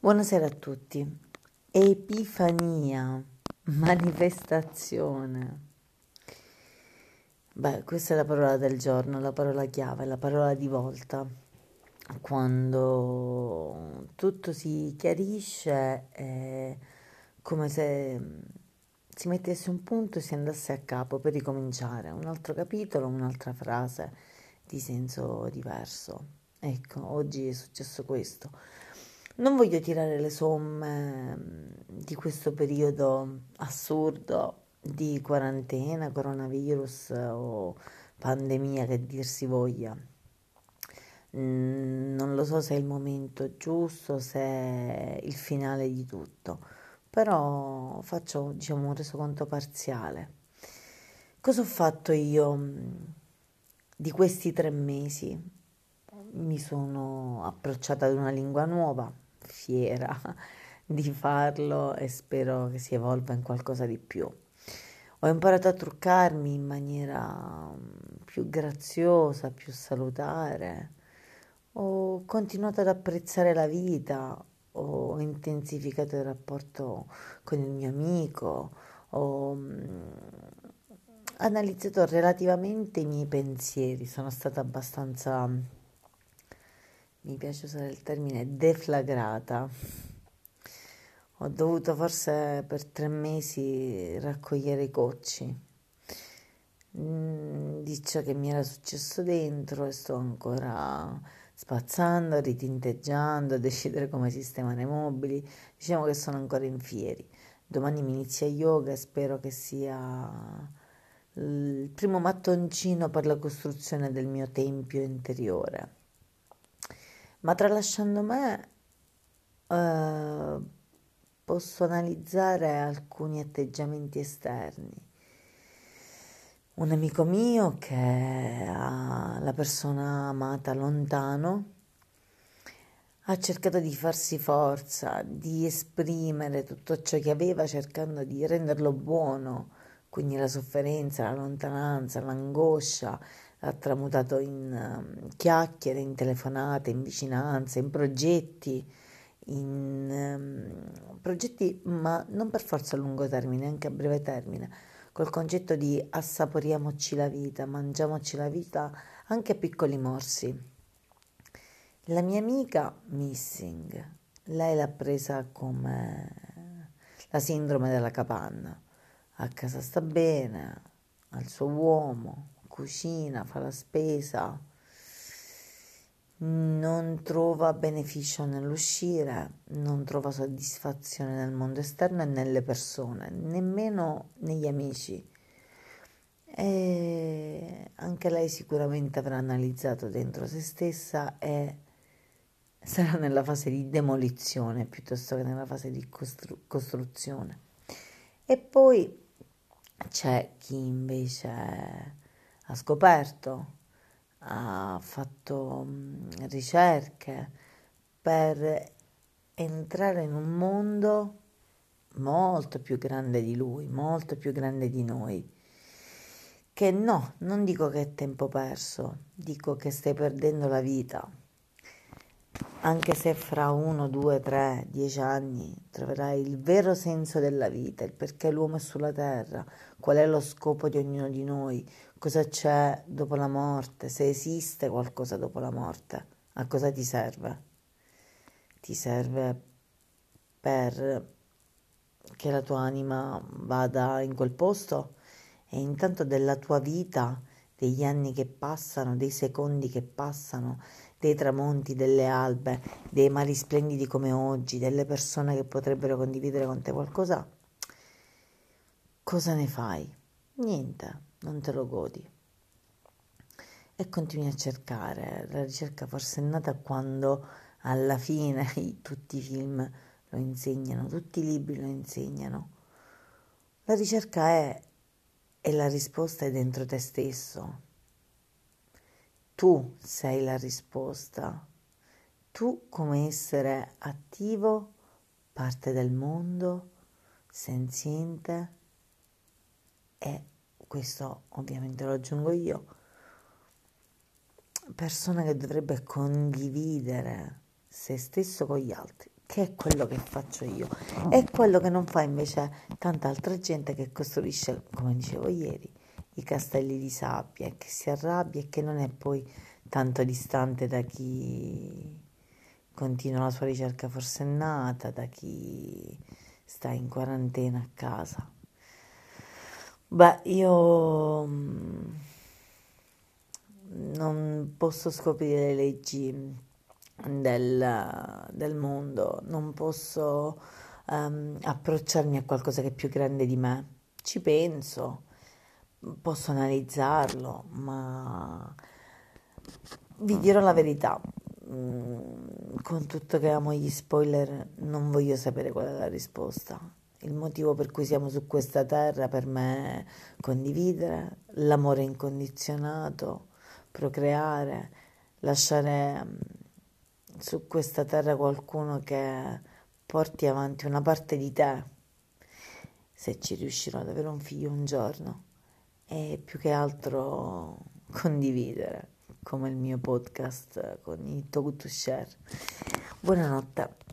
Buonasera a tutti. Epifania, manifestazione. Beh, questa è la parola del giorno, la parola chiave, la parola di volta. Quando tutto si chiarisce è come se si mettesse un punto e si andasse a capo per ricominciare un altro capitolo, un'altra frase di senso diverso. Ecco, oggi è successo questo non voglio tirare le somme mm, di questo periodo assurdo di quarantena, coronavirus o pandemia che dir si voglia. Mm, non lo so se è il momento giusto, se è il finale di tutto, però faccio diciamo, un resoconto parziale. Cosa ho fatto io mm, di questi tre mesi? Mi sono approcciata ad una lingua nuova, fiera di farlo e spero che si evolva in qualcosa di più. Ho imparato a truccarmi in maniera mm, più graziosa, più salutare. Ho continuato ad apprezzare la vita, ho intensificato il rapporto con il mio amico, ho mm, analizzato relativamente i miei pensieri, sono stata abbastanza mi piace usare il termine deflagrata. Ho dovuto forse per tre mesi raccogliere i cocci mm, di ciò che mi era successo dentro e sto ancora spazzando, ritinteggiando, a decidere come sistemare i mobili. Diciamo che sono ancora in fieri. Domani mi inizia yoga e spero che sia il primo mattoncino per la costruzione del mio tempio interiore ma tralasciando me eh, posso analizzare alcuni atteggiamenti esterni. Un amico mio che ha la persona amata lontano ha cercato di farsi forza, di esprimere tutto ciò che aveva cercando di renderlo buono, quindi la sofferenza, la lontananza, l'angoscia, ha tramutato in um, chiacchiere, in telefonate, in vicinanze, in progetti, in um, progetti ma non per forza a lungo termine, anche a breve termine, col concetto di assaporiamoci la vita, mangiamoci la vita anche a piccoli morsi. La mia amica Missing, lei l'ha presa come la sindrome della capanna. A casa sta bene, ha il suo uomo, cucina, fa la spesa, non trova beneficio nell'uscire, non trova soddisfazione nel mondo esterno e nelle persone, nemmeno negli amici. E anche lei sicuramente avrà analizzato dentro se stessa e sarà nella fase di demolizione piuttosto che nella fase di costru- costruzione. E poi c'è chi invece ha scoperto, ha fatto mm, ricerche per entrare in un mondo molto più grande di lui, molto più grande di noi. Che no, non dico che è tempo perso, dico che stai perdendo la vita. Anche se fra uno, due, tre, dieci anni troverai il vero senso della vita, il perché l'uomo è sulla terra, qual è lo scopo di ognuno di noi, cosa c'è dopo la morte, se esiste qualcosa dopo la morte, a cosa ti serve? Ti serve per che la tua anima vada in quel posto e intanto della tua vita, degli anni che passano, dei secondi che passano, dei tramonti, delle albe, dei mari splendidi come oggi, delle persone che potrebbero condividere con te qualcosa, cosa ne fai? Niente non te lo godi. E continui a cercare. La ricerca forse è nata quando alla fine tutti i film lo insegnano, tutti i libri lo insegnano. La ricerca è e la risposta è dentro te stesso. Tu sei la risposta. Tu come essere attivo, parte del mondo, senziente. E questo ovviamente lo aggiungo io, persona che dovrebbe condividere se stesso con gli altri, che è quello che faccio io, è quello che non fa invece tanta altra gente che costruisce, come dicevo ieri, i castelli di sabbia che si arrabbia e che non è poi tanto distante da chi continua la sua ricerca forsennata, da chi sta in quarantena a casa. Beh, io mm, non posso scoprire le leggi del, del mondo, non posso um, approcciarmi a qualcosa che è più grande di me. Ci penso, posso analizzarlo, ma vi dirò la verità. Mm, con tutto che amo gli spoiler, non voglio sapere qual è la risposta. Il motivo per cui siamo su questa terra per me è condividere l'amore incondizionato, procreare, lasciare mm, su questa terra qualcuno che porti avanti una parte di te, se ci riuscirò ad avere un figlio un giorno, e più che altro condividere, come il mio podcast con i Talk to Share. Buonanotte.